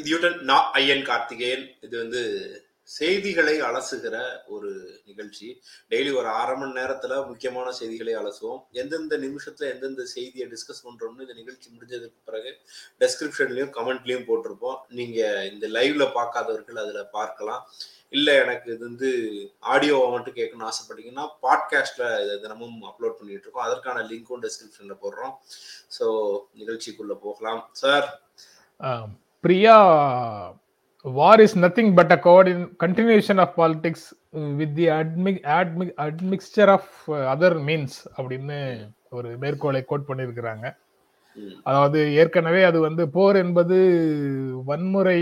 இதையுடன் நான் ஐயன் கார்த்திகேயன். இது வந்து செய்திகளை அலசுகிற ஒரு நிகழ்ச்சி. டெய்லி ஒரு அரை மணி நேரத்துல முக்கியமான செய்திகளை அலசுவோம். எந்தெந்த நிமிஷத்துல எந்தெந்த செய்தியை டிஸ்கஸ் பண்றோம்னு இந்த நிகழ்ச்சி முடிஞ்சதுக்கு பிறகு டெஸ்கிரிப்ஷன்லயும் கமெண்ட்லயும் போட்டிருப்போம். நீங்க இந்த லைவ்ல பார்க்காதவர்கள் அதுல பார்க்கலாம். இல்ல எனக்கு இது வந்து ஆடியோவை மட்டும் கேட்கணும்னு ஆசைப்பட்டீங்கன்னா பாட்காஸ்ட்ல இதை தினமும் அப்லோட் பண்ணிட்டு இருக்கோம். அதற்கான லிங்க்கும் டெஸ்கிரிப்ஷன்ல போடுறோம். ஸோ நிகழ்ச்சிக்குள்ள போகலாம். Sir war is nothing but a coordin continuation of politics with the admi admi admixture of other means அப்படின்னு ஒரு மேற்கோளை கோட் பண்ணியிருக்கிறாங்க. அதாவது ஏற்கனவே அது வந்து போர் என்பது வன்முறை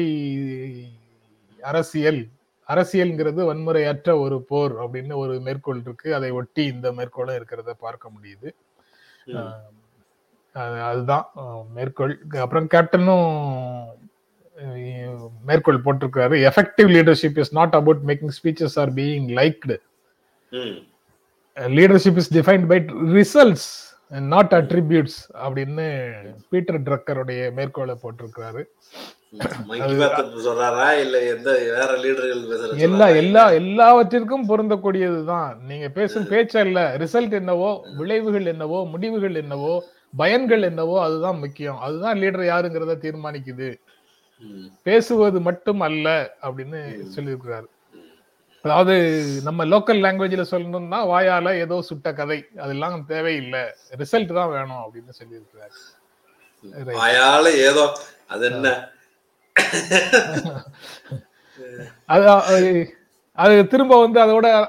அரசியல் அரசியல்ங்கிறது வன்முறையற்ற ஒரு போர் அப்படின்னு ஒரு மேற்கோள் இருக்கு. அதை ஒட்டி இந்த மேற்கோளும் இருக்கிறத பார்க்க முடியுது. அதுதான் மேற்கோள். அப்புறம் கேப்டனும் மேற்கோள் போட்டிருக்காரு. Effective leadership is not about making speeches or being liked leadership is defined by results not attributes அப்படின்னு பீட்டர் ட்ரக்கருடைய மேற்கோளை போட்டிருக்கிறாரு. இல்ல எல்லா எல்லா எல்லாவற்றிற்கும் பொருந்தக்கூடியதுதான். நீங்க பேசும் பேச்சல்ல ரிசல்ட் என்னவோ விளைவுகள் என்னவோ முடிவுகள் என்னவோ பயன்கள் என்னவோ அதுதான் முக்கியம். அதுதான் லீடர் யாருங்கிறத தீர்மானிக்குது. பேசுவது மட்டும் அல்ல அப்படின்னு சொல்லியிருக்கிறாரு. அதாவது நம்ம லோக்கல் லாங்குவேஜ்ல சொல்லணும்னா வாயால ஏதோ சுட்ட கதை. அதெல்லாம் தேவையில்லை. ரிசல்ட் தான் வேணும் அப்படின்னு சொல்லியிருக்கிறாரு. வாயால ஏதோ அது என்ன? அது அது- திரும்ப வந்து அதோட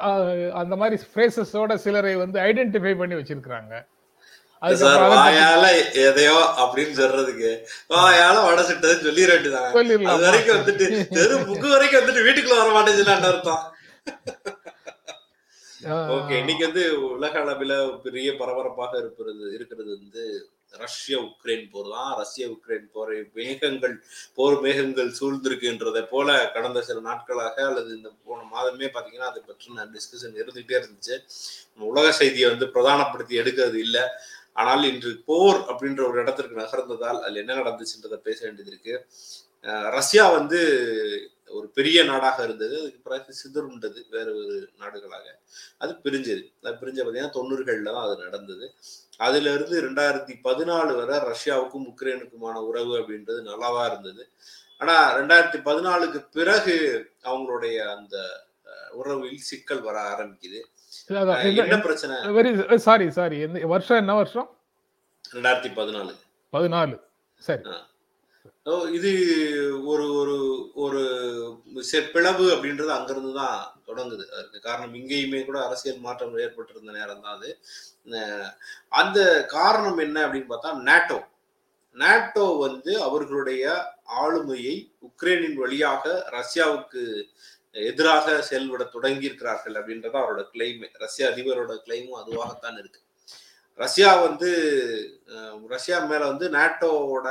அந்த மாதிரி ஃப்ரேசஸோட சிலரை வந்து ஐடென்டிஃபை பண்ணி வச்சிருக்கிறாங்க. வாயால எதையோ அப்படின்னு சொல்றதுக்கு. வாயால வடை சுட்டதுன்னு சொல்லிட வேண்டியதான் அது வரைக்கும் வந்துட்டு தெரு முக்கு வரைக்கும் வந்துட்டு வீட்டுக்குள்ள வர மாட்டேங்குதுன்னு அர்த்தம். ஓகே இன்னைக்கு வந்து உலக அளவில் பெரிய பரபரப்பாக இருக்கிறது இருக்கிறது வந்து ரஷ்ய உக்ரைன் போர் தான். ரஷ்ய உக்ரைன் போரை மேகங்கள் போர் மேகங்கள் சூழ்ந்திருக்குன்றதை போல கடந்த சில நாட்களாக அல்லது இந்த போன மாதமே பார்த்தீங்கன்னா அதை பற்றின டிஸ்கஷன் இருந்துகிட்டே இருந்துச்சு. உலக செய்தியை வந்து பிரதானப்படுத்தி எடுக்கிறது இல்லை. ஆனால் இன்று போர் அப்படின்ற ஒரு இடத்திற்கு நகர்ந்ததால் அதில் என்ன நடந்துச்சுன்றதை பேச வேண்டியது இருக்கு. ரஷ்யா வந்து ஒரு பெரிய நாடாக இருந்தது. அதுக்கு பிறகு சிதறுண்டது வேறு ஒரு நாடுகளாக. அது பிரிஞ்சது. அது பிரிஞ்ச பார்த்தீங்கன்னா தொண்ணூறுகளில் தான் அது நடந்தது. அதுல இருந்து ரெண்டாயிரத்தி பதினாலு வரை ரஷ்யாவுக்கும் உக்ரைனுக்குமான உறவு அப்படின்றது நல்லாவா இருந்தது. ஆனா ரெண்டாயிரத்தி பதினாலுக்கு பிறகு அவங்களுடைய அந்த உறவில் சிக்கல் வர ஆரம்பிக்குது. என்ன பிரச்சனை? வெரி சாரி சாரி வருஷம் என்ன வருஷம்? ரெண்டாயிரத்தி பதினாலு. பதினாலு. சரி. இது ஒரு ஒரு ஒரு பிளவு அப்படின்றது அங்கிருந்து தான் தொடங்குது. அதுக்கு காரணம் இங்கேயுமே கூட அரசியல் மாற்றம் ஏற்பட்டிருந்த நேரம் தான் அது. அந்த காரணம் என்ன அப்படின்னு பார்த்தா நாட்டோ. நாட்டோ வந்து அவர்களுடைய ஆளுமையை உக்ரைனின் வழியாக ரஷ்யாவுக்கு எதிராக செயல்பட தொடங்கி இருக்கிறார்கள் அப்படின்றதான் அவரோட கிளைம் ரஷ்ய அதிபரோட கிளைமும் அதுவாகத்தான் இருக்கு. ரஷ்யா வந்து ரஷ்யா மேல வந்து நாட்டோவோட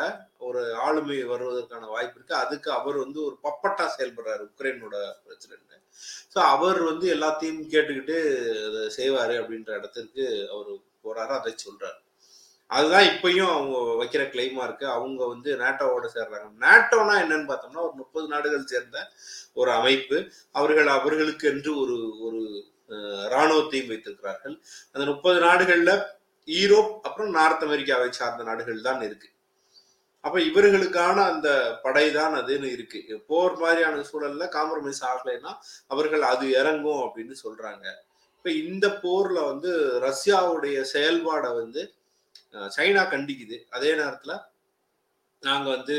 ஒரு ஆளுமை வருவதற்கான வாய்ப்பு இருக்கு. அதுக்கு அவர் வந்து ஒரு பப்பட்டா செயல்படுறாரு உக்ரைனோட பிரசிடென்ட் ஸோ அவர் வந்து எல்லாத்தையும் கேட்டுக்கிட்டு அதை செய்வாரு அப்படின்ற இடத்திற்கு அவர் போறாரு அதை சொல்றாரு. அதுதான் இப்பயும் அவங்க வைக்கிற கிளைமா இருக்கு. அவங்க வந்து நேட்டோவோட சேர்றாங்க. நேட்டோனா என்னன்னு பார்த்தோம்னா ஒரு முப்பது நாடுகள் சேர்ந்த ஒரு அமைப்பு. அவர்கள் அவர்களுக்கு என்று ஒரு ஒரு இராணுவத்தையும் வைத்திருக்கிறார்கள். அந்த முப்பது நாடுகள்ல ஈரோப் அப்புறம் நார்த் அமெரிக்காவை சார்ந்த நாடுகள் தான் இருக்கு. அப்ப இவர்களுக்கான அந்த படை தான் அதுன்னு இருக்கு. போர் மாதிரியான சூழல்ல காம்ப்ரமைஸ் ஆகலைன்னா அவர்கள் அது இறங்கும் அப்படின்னு சொல்றாங்க. இப்ப இந்த போர்ல வந்து ரஷ்யாவுடைய செயல்பாடை வந்து சைனா கண்டிக்குது. அதே நேரத்துல நாங்க வந்து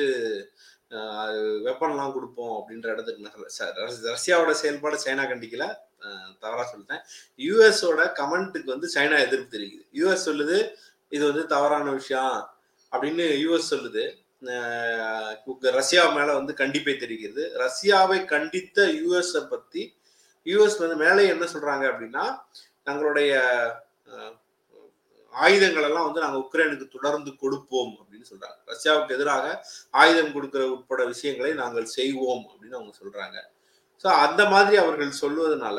வெப்பன்லாம் கொடுப்போம் அப்படின்ற இடத்துக்கு ச- ரஷ்- ரஷ்யாவோட செயல்பாடு சைனா கண்டிக்கல. தவறா சொல்லிட்டேன். யூஎஸோட கமெண்ட்டுக்கு வந்து சைனா எதிர்ப்பு தெரிவிக்குது. யூஎஸ் சொல்லுது இது வந்து தவறான விஷயம் அப்படின்னு யூஎஸ் சொல்லுது. ரஷ்யா மேல வந்து கண்டிப்பை தெரிகிறது ரஷ்யாவை கண்டித்த யுஎஸ் பத்தி யூஎஸ் வந்து மேலே என்ன சொல்றாங்க அப்படின்னா தங்களுடைய ஆயுதங்கள் எல்லாம் வந்து நாங்கள் உக்ரைனுக்கு தொடர்ந்து கொடுப்போம் அப்படின்னு சொல்றாங்க. ரஷ்யாவுக்கு எதிராக ஆயுதம் கொடுக்கிற உட்பட விஷயங்களை நாங்கள் செய்வோம் அப்படின்னு அவங்க சொல்றாங்க. ஸோ அந்த மாதிரி அவர்கள் சொல்வதனால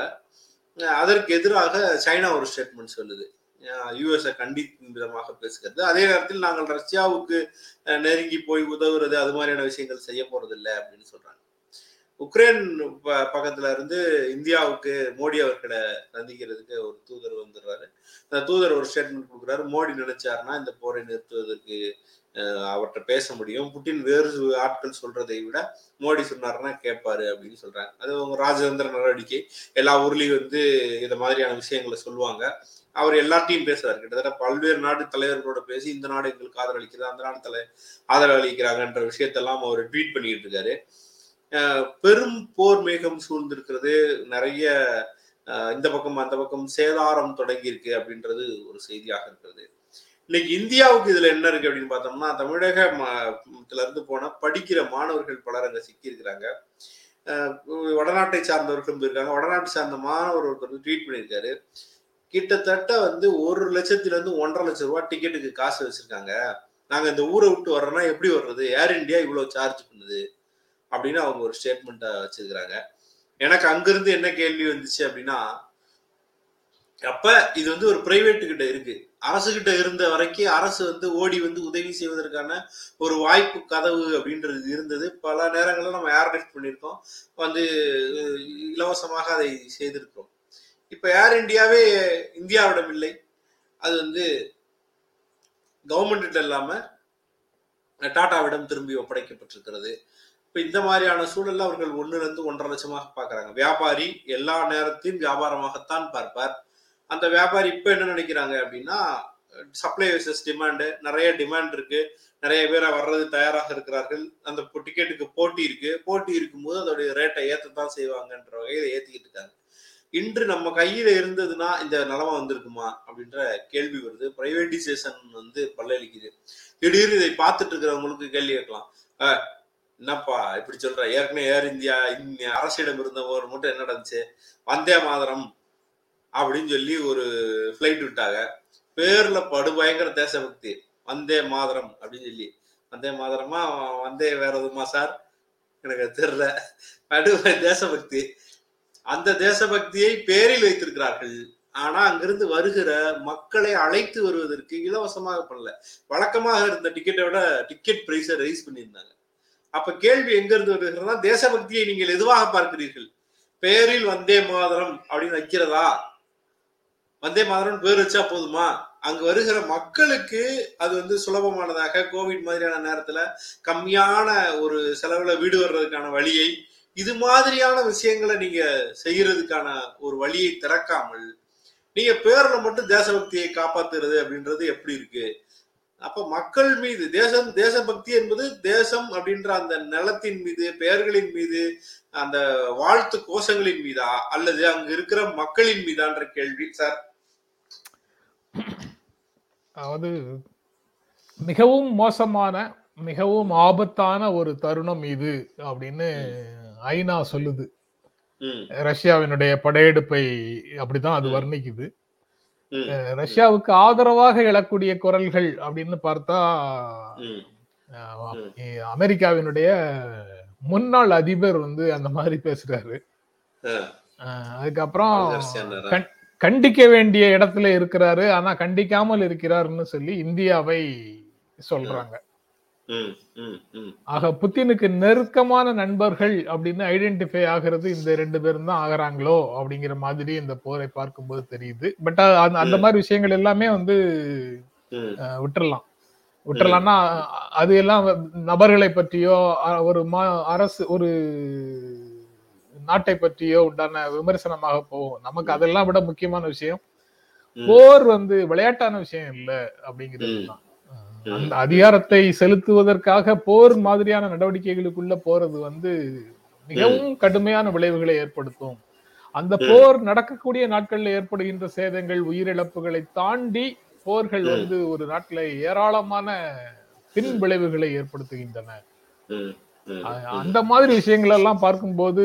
அதற்கு எதிராக சைனா ஒரு ஸ்டேட்மெண்ட் சொல்லுது. யுஎஸ்ஐ கண்டிக்கும் விதமாக பேசுகிறது. அதே நேரத்தில் நாங்கள் ரஷ்யாவுக்கு நெருங்கி போய் உதவுறது அது மாதிரியான விஷயங்கள் செய்ய போறது இல்லை அப்படின்னு சொல்றாங்க. உக்ரைன் ப- பக்கத்துல இருந்து இந்தியாவுக்கு மோடி அவர்களை சந்திக்கிறதுக்கு ஒரு தூதர் வந்துடுறாரு. அந்த தூதர் ஒரு ஸ்டேட்மெண்ட் கொடுக்குறாரு. மோடி நினைச்சாருன்னா இந்த போரை நிறுத்துவதற்கு அஹ், அவர்கிட்ட பேச முடியும். புட்டின் வேறு ஆட்கள் சொல்றதை விட மோடி சொன்னாருன்னா கேட்பாரு அப்படின்னு சொல்றாங்க. அது அவங்க ராஜதந்திர நடவடிக்கை. எல்லா ஊர்லயும் வந்து இந்த மாதிரியான விஷயங்களை சொல்லுவாங்க. அவர் எல்லாத்தையும் பேசுறாரு. கிட்டத்தட்ட பல்வேறு நாடு தலைவர்களோட பேசி இந்த நாடு எங்களுக்கு ஆதரவு அந்த நாடு தலை ஆதரவு அளிக்கிறாங்கன்ற விஷயத்தெல்லாம் அவர் ட்வீட் பண்ணிட்டு இருக்காரு. பெரும் போர் மேகம் சூழ்ந்திருக்கிறது. நிறைய இந்த பக்கம் அந்த பக்கம் சேதாரம் தொடங்கி இருக்கு அப்படின்றது ஒரு செய்தியாக இருக்கிறது. இன்னைக்கு இந்தியாவுக்கு இதுல என்ன இருக்கு அப்படின்னு பார்த்தோம்னா தமிழக இருந்து போன படிக்கிற மாணவர்கள் பலர் அங்க சிக்கி இருக்கிறாங்க வடநாட்டை சார்ந்தவர்களும் இருக்காங்க வடநாட்டை சார்ந்த மாணவர் ஒருத்தர் ட்வீட் பண்ணியிருக்காரு. கிட்டத்தட்ட வந்து ஒரு லட்சத்துல இருந்து ஒன்றரை லட்சம் ரூபாய் டிக்கெட்டுக்கு காசு வச்சிருக்காங்க. நாங்க இந்த ஊரை விட்டு வர்றோம்னா எப்படி வர்றது? ஏர் இந்தியா இவ்வளவு சார்ஜ் பண்ணுது. அப்படின்னு அவங்க ஒரு ஸ்டேட்மெண்ட்டை வச்சிருக்கிறாங்க. எனக்கு அங்கிருந்து என்ன கேள்வி வந்துச்சு அப்படின்னா அப்ப இது வந்து ஒரு பிரைவேட் கிட்ட இருக்கு. அரசு கிட்ட இருந்த வரைக்கும் அரசு வந்து ஓடி வந்து உதவி செய்வதற்கான ஒரு வாய்ப்பு கதவு அப்படின்றது இருந்தது. பல நேரங்களில் நம்ம ஏர் பண்ணியிருக்கோம். வந்து இலவசமாக அதை செய்திருக்கிறோம். இப்போ ஏர் இந்தியாவே இந்தியாவிடம் இல்லை. அது வந்து கவர்மெண்ட் இல்லாம டாட்டாவிடம் திரும்பி ஒப்படைக்கப்பட்டிருக்கிறது. இப்ப இந்த மாதிரியான சூழல்ல அவர்கள் ஒண்ணுல இருந்து ஒன்றரை லட்சமாக பாக்குறாங்க வியாபாரி எல்லா நேரத்தையும் வியாபாரமாகத்தான் பார்ப்பார். அந்த வியாபாரி இப்ப என்ன நினைக்கிறாங்க அப்படின்னா சப்ளை வர்சஸ் டிமாண்டு நிறைய டிமாண்ட் இருக்கு. நிறைய பேர் வர்றது தயாராக இருக்கிறார்கள். அந்த டிக்கெட்டுக்கு போட்டி இருக்கு. போட்டி இருக்கும்போது அதோடைய ரேட்டை ஏற்றத்தான் செய்வாங்கன்ற வகையில ஏத்திக்கிட்டு இருக்காங்க. இன்று நம்ம கையில இருந்ததுன்னா இந்த நிலமை வந்திருக்குமா அப்படின்ற கேள்வி வருது. பிரைவேடைசேஷன் வந்து பல்லளிக்குது திடீர்னு இதை பார்த்துட்டு இருக்கிறவங்களுக்கு கேள்வி கேட்கலாம். என்னப்பா இப்படி சொல்ற? ஏற்கனவே ஏர் இந்தியா அரசிடம் இருந்த ஒரு மட்டும் என்ன நடந்துச்சு? வந்தே மாதரம் அப்படின்னு சொல்லி ஒரு ஃப்ளைட் விட்டாங்க. பேர்ல படுபயங்கர தேசபக்தி. வந்தே மாதரம் அப்படின்னு சொல்லி. வந்தே மாதரமா வந்தே வேற எதுமா சார்? எனக்கு தெரியல. படு தேசபக்தி. அந்த தேசபக்தியை பேரில் வைத்திருக்கிறார்கள். ஆனா அங்கிருந்து வருகிற மக்களை அழைத்து வருவதற்கு இலவசமாக பண்ணல. வழக்கமாக இருந்த டிக்கெட்டை விட டிக்கெட் பிரைஸை ரைஸ் பண்ணியிருந்தாங்க. அப்ப கேள்வி எங்க இருந்து வருகிறதுனா தேசபக்தியை நீங்கள் எதுவாக பார்க்கிறீர்கள்? பேரில் வந்தே மாதரம் அப்படின்னு வைக்கிறதா? வந்தே மாதரம் பேர் வச்சா போதுமா? அங்க வருகிற மக்களுக்கு அது வந்து சுலபமானதாக கோவிட் மாதிரியான நேரத்துல கம்மியான ஒரு செலவுல வீடு வர்றதுக்கான வழியை இது மாதிரியான விஷயங்களை நீங்க செய்யறதுக்கான ஒரு வழியை திறக்காமல் நீங்க பேர்ல மட்டும் தேசபக்தியை காப்பாத்துறது அப்படின்றது எப்படி இருக்கு? அப்ப மக்கள் மீது தேசம் தேசபக்தி என்பது தேசம் அப்படின்ற அந்த நிலத்தின் மீது பெயர்களின் மீது அந்த வாழ்த்து கோஷங்களின் மீதா? அல்லது அங்க இருக்கிற மக்களின் மீதான்ற கேள்வி சார் அதாவது மிகவும் மோசமான மிகவும் ஆபத்தான ஒரு தருணம் இது அப்படின்னு ஐநா சொல்லுது. ரஷ்யாவினுடைய படையெடுப்பை அப்படிதான் அது. வர்ணிக்குது. ரஷ்யாவுக்கு ஆதரவாக எழக்கூடிய குரல்கள் அப்படின்னு பார்த்தா. அமெரிக்காவினுடைய முன்னாள் அதிபர் வந்து அந்த மாதிரி பேசுறாரு. அதுக்கப்புறம் கண்டிக்க வேண்டிய இடத்துல இருக்கிறாரு. ஆனா கண்டிக்காமல் இருக்கிறாருன்னு சொல்லி இந்தியாவை சொல்றாங்க. ஆக புத்தினுக்கு நெருக்கமான நண்பர்கள் அப்படின்னு ஐடென்டிஃபை ஆகிறது இந்த ரெண்டு பேரும் தான் ஆகுறாங்களோ அப்படிங்கிற மாதிரி இந்த போரை பார்க்கும்போது தெரியுது. பட் அந்த. மாதிரி விஷயங்கள் எல்லாமே வந்து விட்டுறலாம். விட்டுறலாம்னா அது எல்லாம் நபர்களை பற்றியோ ஒரு மா- அரசு ஒரு நாட்டை பற்றியோ உண்டான விமர்சனமாக போகும். நமக்கு அதெல்லாம் விட முக்கியமான விஷயம். போர் வந்து விளையாட்டான விஷயம் இல்ல அப்படிங்கிறது தான். அந்த அதிகாரத்தை செலுத்துவதற்காக போர் மாதிரியான நடவடிக்கைகளுக்குள்ள போறது வந்து மிகவும் கடுமையான விளைவுகளை ஏற்படுத்தும். அந்த போர் நடக்கக்கூடிய நாட்கள்ல ஏற்படுகின்ற சேதங்கள் உயிரிழப்புகளை தாண்டி போர்கள். வந்து ஒரு நாட்டுல ஏராளமான பின் விளைவுகளை ஏற்படுத்துகின்றன. அந்த மாதிரி விஷயங்கள் எல்லாம் பார்க்கும்போது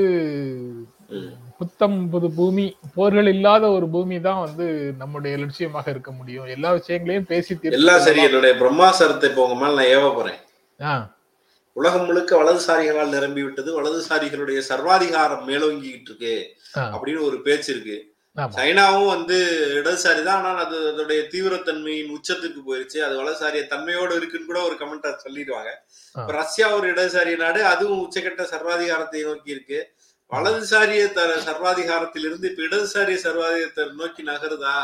ம். புத்தம் புது பூமி போர்கள் இல்லாத ஒரு பூமி தான் வந்து நம்முடைய லட்சியமாக இருக்க முடியும். எல்லா விஷயங்களையும் பேசி எல்லாம் சரி. என்னுடைய பிரம்மாசரத்தை இப்போ உங்க மேல நான் ஏவ போறேன். உலகம் முழுக்க வலதுசாரிகளால் நிரம்பி விட்டது வலதுசாரிகளுடைய சர்வாதிகாரம் மேலோங்கிட்டு இருக்கு அப்படின்னு ஒரு பேச்சு இருக்கு. சைனாவும் வந்து இடதுசாரி தான் ஆனால் அது அதோடைய தீவிரத்தன்மையின் உச்சத்துக்கு போயிருச்சு. அது வலதுசாரிய தன்மையோடு இருக்குன்னு கூட ஒரு கமெண்ட் சொல்லிடுவாங்க. ரஷ்யா ஒரு இடதுசாரி நாடு அதுவும் உச்சக்கட்ட சர்வாதிகாரத்தை நோக்கி இருக்கு. வலதுசாரிய த சர்வாதிகாரத்திலிருந்து இப்ப இடதுசாரிய சர்வாதிகாரத்தை நோக்கி நகருதா?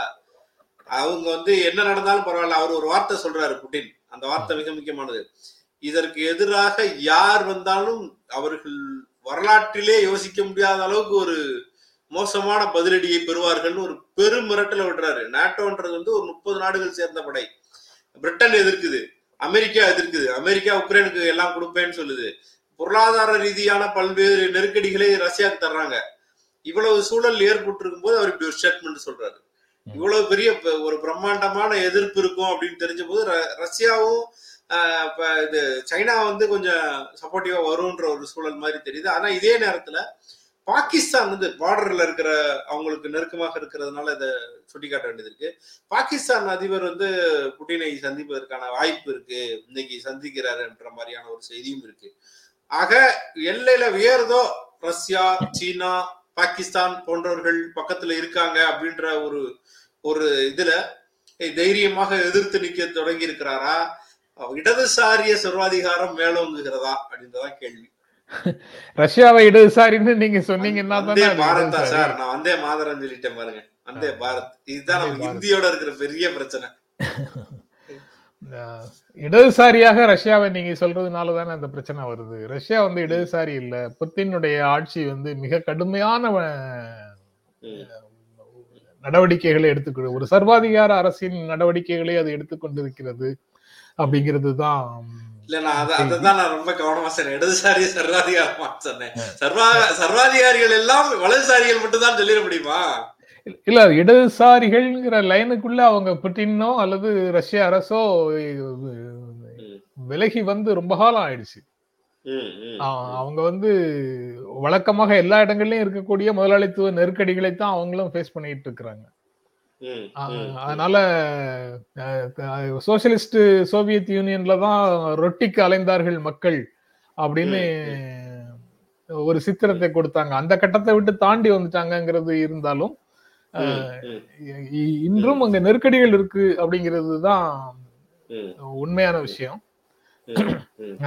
அவங்க வந்து என்ன நடந்தாலும் பரவாயில்ல. அவர் ஒரு வார்த்தை சொல்றாரு புட்டின். அந்த வார்த்தை மிக முக்கியமானது. இதற்கு எதிராக யார் வந்தாலும் அவர்கள் வரலாற்றிலே யோசிக்க முடியாத அளவுக்கு ஒரு மோசமான பதிலடியை பெறுவார்கள்னு ஒரு பெரும் மிரட்டல விடுறாரு. நாட்டோன்றது வந்து ஒரு முப்பது நாடுகள் சேர்ந்த படை. பிரிட்டன் எதிர்க்குது. அமெரிக்கா எதிர்க்குது. அமெரிக்கா உக்ரைனுக்கு எல்லாம் கொடுப்பேன்னு சொல்லுது. பொருளாதார ரீதியான பல்வேறு நெருக்கடிகளை ரஷ்யாவுக்கு தர்றாங்க. இவ்வளவு சூழல் ஏற்பட்டிருக்கும் போது அவர் இப்படி ஒரு ஸ்டேட்மெண்ட் சொல்றாரு. இவ்வளவு பெரிய ஒரு பிரம்மாண்டமான எதிர்ப்பு இருக்கும் அப்படின்னு தெரிஞ்ச போது ரஷ்யாவும் ஆஹ், இது சைனா வந்து கொஞ்சம் சப்போர்ட்டிவா வரும்ன்ற ஒரு சூழல் மாதிரி தெரியுது. ஆனா இதே நேரத்துல பாகிஸ்தான் வந்து பார்டர்ல இருக்கிற அவங்களுக்கு நெருக்கமாக இருக்கிறதுனால இதை சுட்டிக்காட்ட வேண்டியது இருக்கு. பாகிஸ்தான் அதிபர் வந்து புட்டினை சந்திப்பதற்கான வாய்ப்பு இருக்கு. இன்னைக்கு சந்திக்கிறாருன்ற மாதிரியான ஒரு செய்தியும் இருக்கு. ஆக எல்லையில வேறதோ ரஷ்யா சீனா பாகிஸ்தான் போன்றவர்கள் பக்கத்துல இருக்காங்க அப்படின்ற ஒரு ஒரு இதுல தைரியமாக எதிர்த்து நிக்க தொடங்கி இருக்கிறாரா? இடதுசாரிய சர்வாதிகாரம் மேலோங்குகிறதா அப்படின்றதான் கேள்வி. ரஷ்யாவை இடதுசாரின்னு நீங்க சொன்னீங்கன்னா பாரதா. சார் நான் வந்தே மாதரம் சொல்லிட்டேன் பாருங்க. வந்தே பாரத். இதுதான் நம்ம. இந்தியோட இருக்கிற பெரிய பிரச்சனை. இடதுசாரியாக ரஷ்யாவை நீங்க சொல்றதுனால தானே அந்த பிரச்சனை வருது. ரஷ்யா வந்து இடதுசாரி இல்ல. புத்தினுடைய ஆட்சி வந்து மிக கடுமையான நடவடிக்கைகளை எடுத்துக்கொண்டு ஒரு சர்வாதிகார அரசின் நடவடிக்கைகளை அது எடுத்துக்கொண்டிருக்கிறது அப்படிங்கிறது தான் இல்ல நான் அத நான் ரொம்ப கவனமா சொன்னேன். இடதுசாரி சர்வாதிகாரமா சொன்னேன். சர்வா சர்வாதிகாரிகள் எல்லாம் வலதுசாரிகள் மட்டும் தான் சொல்லிட முடியுமா? இல்ல இடதுசாரிகள்ங்கிற லைனுக்குள்ள அவங்க புட்டினோ அல்லது ரஷ்ய அரசோ விலகி வந்து ரொம்ப காலம் ஆயிடுச்சு. அவங்க வந்து வழக்கமாக எல்லா இடங்கள்லயும் இருக்கக்கூடிய முதலாளித்துவ நெருக்கடிகளை தான் அவங்களும் ஃபேஸ் பண்ணிட்டு இருக்கிறாங்க. அதனால சோசியலிஸ்ட் சோவியத் யூனியன்ல தான் ரொட்டிக்கு அலைந்தார்கள் மக்கள் அப்படின்னு ஒரு சித்திரத்தை கொடுத்தாங்க. அந்த கட்டத்தை விட்டு தாண்டி வந்துட்டாங்கங்கிறது இருந்தாலும் இன்றும் அங்க நெருக்கடிகள் இருக்கு அப்படிங்கிறது தான் உண்மையான விஷயம்.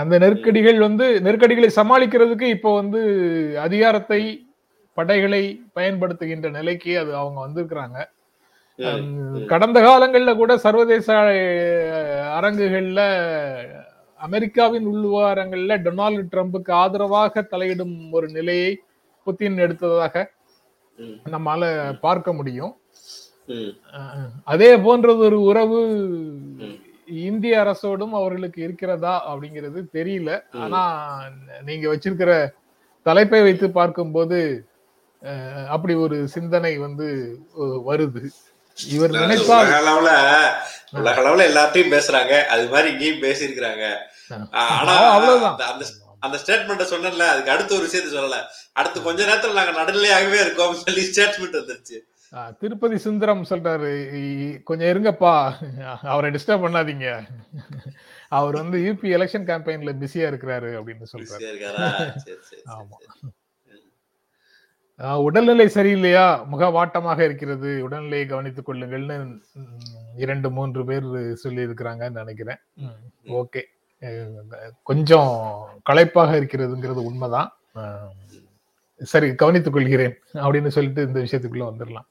அந்த நெருக்கடிகள் வந்து நெருக்கடிகளை சமாளிக்கிறதுக்கு இப்போ வந்து அதிகாரத்தை படைகளை பயன்படுத்துகின்ற நிலைக்கு அது அவங்க வந்திருக்கிறாங்க. கடந்த காலங்கள்ல கூட சர்வதேச அரங்குகள்ல அமெரிக்காவின் உள்விவகாரங்கள்ல டொனால்டு ட்ரம்புக்கு ஆதரவாக தலையிடும் ஒரு நிலையை புத்தின் எடுத்ததாக நம்மால பார்க்க முடியும். அதே போன்றது ஒரு உறவு. இந்திய அரசோடும் அவர்களுக்கு இருக்கிறதா அப்படிங்கிறது தெரியல. ஆனா நீங்க வச்சிருக்கிற தலைப்பை வைத்து பார்க்கும்போது அப்படி ஒரு சிந்தனை வந்து வருது. இவர் நினைத்தால் உலக அளவுல உலக அளவுல எல்லாத்தையும் பேசுறாங்க. அது மாதிரி இங்கேயும் பேசியிருக்கிறாங்க. ஆனா அவ்வளவுதான். அந்த- அந்த அந்த ஸ்டேட்மெண்ட சொன்னேன்ல அதுக்கு அடுத்த ஒரு விஷயத்த சொல்லல. அடுத்து கொஞ்ச நேரத்துல நாங்க நடுநிலையாகவே இருக்கோம் சொல்லி ஸ்டேட்மெண்ட் வந்துருச்சு. திருப்பதி சுந்தரம் சொல்றாரு "இ- கொஞ்சம் இருங்கப்பா. அவரை டிஸ்டர்ப் பண்ணாதீங்க. அவர் வந்து யூபி எலெக்ஷன் கேம்பெயின்ல பிஸியா இருக்கிறாரு அப்படின்னு சொல்றாரு. ஆமா. உடல்நிலை சரியில்லையா? முகவாட்டமாக இருக்கிறது. உடல்நிலையை கவனித்துக் கொள்ளுங்கள்னு இரண்டு மூன்று பேர் சொல்லி இருக்கிறாங்கன்னு நினைக்கிறேன். ஓகே. கொஞ்சம் களைப்பாக இருக்கிறதுங்கிறது உண்மைதான். சரி கவனித்துக் கொள்கிறேன் அப்படின்னு சொல்லிட்டு இந்த விஷயத்துக்குள்ள வந்துடலாம்.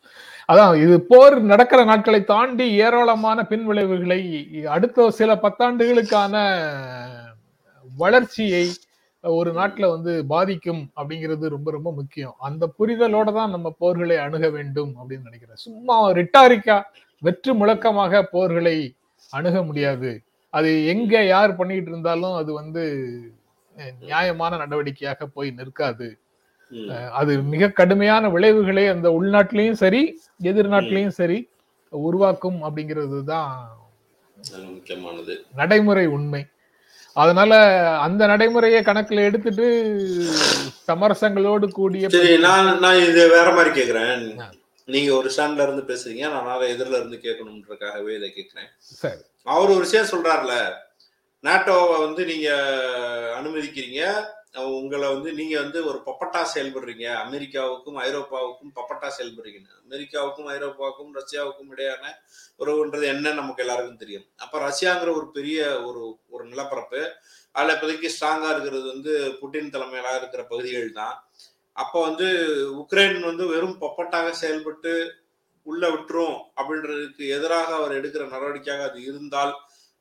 அதான் இது போர் நடக்கிற நாட்களை தாண்டி ஏராளமான பின்விளைவுகளை அடுத்த சில பத்தாண்டுகளுக்கான வளர்ச்சியை ஒரு நாட்டில் வந்து பாதிக்கும் அப்படிங்கிறது ரொம்ப ரொம்ப முக்கியம். அந்த புரிதலோட தான் நம்ம போர்களை அணுக வேண்டும் அப்படின்னு நினைக்கிறேன். சும்மா ரிட்டாரிக்கா வெற்று முழக்கமாக போர்களை அணுக முடியாது. அது எங்க யார் பண்ணிட்டு இருந்தாலும் அது வந்து நியாயமான நடவடிக்கையாக போய் நிற்காது. அது மிக கடுமையான விளைவுகளை அந்த உள்நாட்டிலையும் சரி எதிர்நாட்டிலையும் சரி உருவாக்கும் அப்படிங்கிறது தான் முக்கியமானது. நடைமுறை உண்மை. அதனால அந்த நடைமுறையை கணக்குல எடுத்துட்டு சமரசங்களோடு கூடிய சரி நான் நான் இது வேற மாதிரி கேக்குறேன். நீங்க ஒரு ஸ்டாண்ட்ல இருந்து பேசுறீங்க நான் எதிரில இருந்து கேட்கணும்ன்றக்காகவே இதை கேக்குறேன். சரி. அவர் ஒரு விஷயம் சொல்றாருல நாட்டோவை வந்து நீங்க அனுமதிக்கிறீங்க உங்களை வந்து நீங்க வந்து ஒரு பப்பட்டா செயல்படுறீங்க அமெரிக்காவுக்கும் ஐரோப்பாவுக்கும் பப்பட்டா செயல்படுறீங்க. அமெரிக்காவுக்கும் ஐரோப்பாவுக்கும் ரஷ்யாவுக்கும் இடையான உறவுன்றது என்ன நமக்கு எல்லாருக்கும் தெரியும். அப்ப ரஷ்யாங்கிற ஒரு பெரிய ஒரு ஒரு நிலப்பரப்பு அதுல இப்போதைக்கு ஸ்ட்ராங்கா இருக்கிறது வந்து புட்டின் தலைமையில இருக்கிற பகுதிகள் தான் அப்ப வந்து உக்ரைன் வந்து வெறும் பப்பட்டாக செயல்பட்டு உள்ள விட்டுரும் அப்படின்றதுக்கு எதிராக அவர் எடுக்கிற நடவடிக்கையாக அது இருந்தால்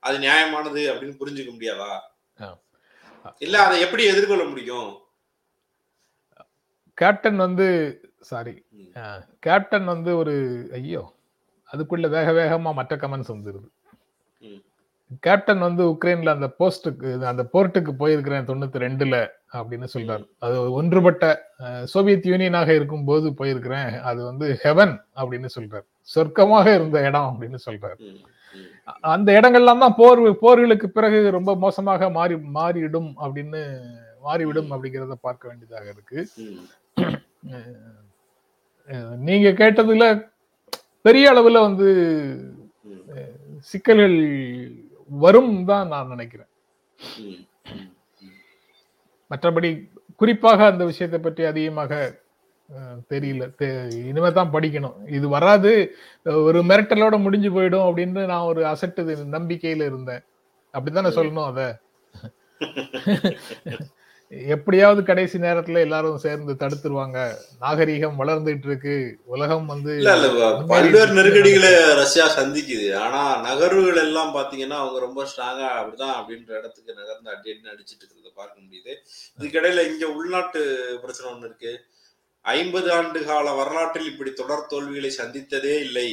அது நியாயமானது அப்படின்னு புரிஞ்சுக்க முடியாதா. இல்ல அதை எப்படி எதிர்கொள்ள முடியும் கேப்டன் வந்து சாரி. கேப்டன் வந்து ஒரு ஐயோ அதுக்குள்ள வேக வேகமா மற்ற கமெண்ட்ஸ் வந்துருது. கேப்டன் வந்து உக்ரைன்ல அந்த போஸ்ட்டுக்கு அந்த போர்ட்டுக்கு போயிருக்கிறேன் தொண்ணூத்தி ரெண்டுல அப்படின்னு சொல்றாரு. அது ஒன்றுபட்ட சோவியத் யூனியனாக இருக்கும்போது போயிருக்கிறேன். அது வந்து ஹெவன் அப்படின்னு சொல்றாரு. சொர்க்கமாக இருந்த இடம் அப்படின்னு சொல்றாரு. அந்த இடங்கள்லாம் தான் போர் போர்களுக்கு பிறகு ரொம்ப மோசமாக மாறி மாறிடும் அப்படின்னு மாறிவிடும் அப்படிங்கிறத பார்க்க வேண்டியதாக இருக்கு. நீங்க கேட்டதுல பெரிய அளவுல வந்து சிக்கல்கள் வரும் தான் நான் நினைக்கிறேன். மற்றபடி குறிப்பாக அந்த விஷயத்தை பற்றி அதிகமாக தெரியல. இனிமே தான் படிக்கணும். இது வராது. ஒரு மிரட்டலோட முடிஞ்சு போயிடும் அப்படின்னு நான் ஒரு அசட்டு நம்பிக்கையில இருந்தேன். அப்படித்தானே சொல்லணும் அத? எப்படியாவது கடைசி நேரத்துல எல்லாரும் சேர்ந்து தடுத்துருவாங்க. நாகரீகம் வளர்ந்துட்டு இருக்கு உலகம் வந்து பல்வேறு நெருக்கடிகளை ரஷ்யா சந்திக்குது. ஆனா நகர்வுகள் எல்லாம் பாத்தீங்கன்னா அவங்க ரொம்ப ஸ்ட்ராங்கா அப்படிதான் அப்படின்ற இடத்துக்கு நகர்ந்து அடி அடி அடிச்சிட்டு இருக்கிறத பார்க்க முடியுது. இதுக்கிடையில இங்க உள்நாட்டு பிரச்சனை ஒண்ணு இருக்கு. ஐம்பது ஆண்டு கால வரலாற்றில் இப்படி தொடர் தோல்விகளை சந்தித்ததே இல்லை.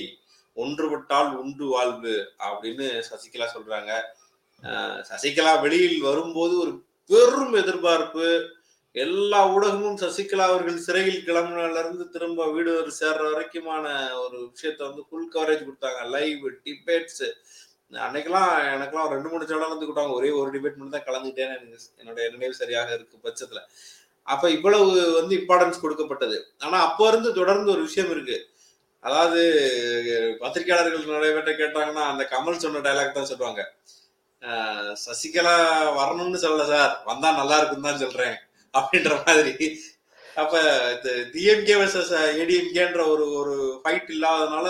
ஒன்றுபட்டால் உண்டு வாழ்வு அப்படின்னு சசிகலா சொல்றாங்க. சசிகலா வெளியில் வரும்போது ஒரு பெரும் எதிர்பார்ப்பு. எல்லா ஊடகமும் சசிகலா அவர்கள் சிறையில் கிளம்புனதுல இருந்து திரும்ப வீடு சேர்ற வரைக்குமான ஒரு விஷயத்த வந்து ஃபுல் கவரேஜ் கொடுத்தாங்க. லைவ் டிபேட்ஸ் அன்னைக்கெல்லாம் எனக்கெல்லாம் ரெண்டு மூணு சேனல் வந்து கொடுத்தாங்க ஒரே ஒரு டிபேட் மட்டும் தான் கலந்துட்டேன்னு எனக்கு என்னுடைய நினைவு சரியாக இருக்கு பட்சத்துல. அப்ப இவ்வளவு வந்து இம்பார்ட்டன்ஸ் கொடுக்கப்பட்டது. ஆனா அப்போ இருந்து தொடர்ந்து ஒரு விஷயம் இருக்கு. அதாவது பத்திரிகையாளர்கள் நிறைய பேர்ட்ட கேட்டாங்கன்னா அந்த கமல் சொன்ன டைலாக் தான் சொல்லுவாங்க. சசிகலா வரணும்னு சொல்லல சார். வந்தா நல்லா இருக்குன்னு தான் சொல்றேன். அப்படின்ற மாதிரி. அப்ப டிஎம்கே வர்சஸ் ஏடிஎம்கேன்ற ஒரு ஒரு ஃபைட் இல்லாதனால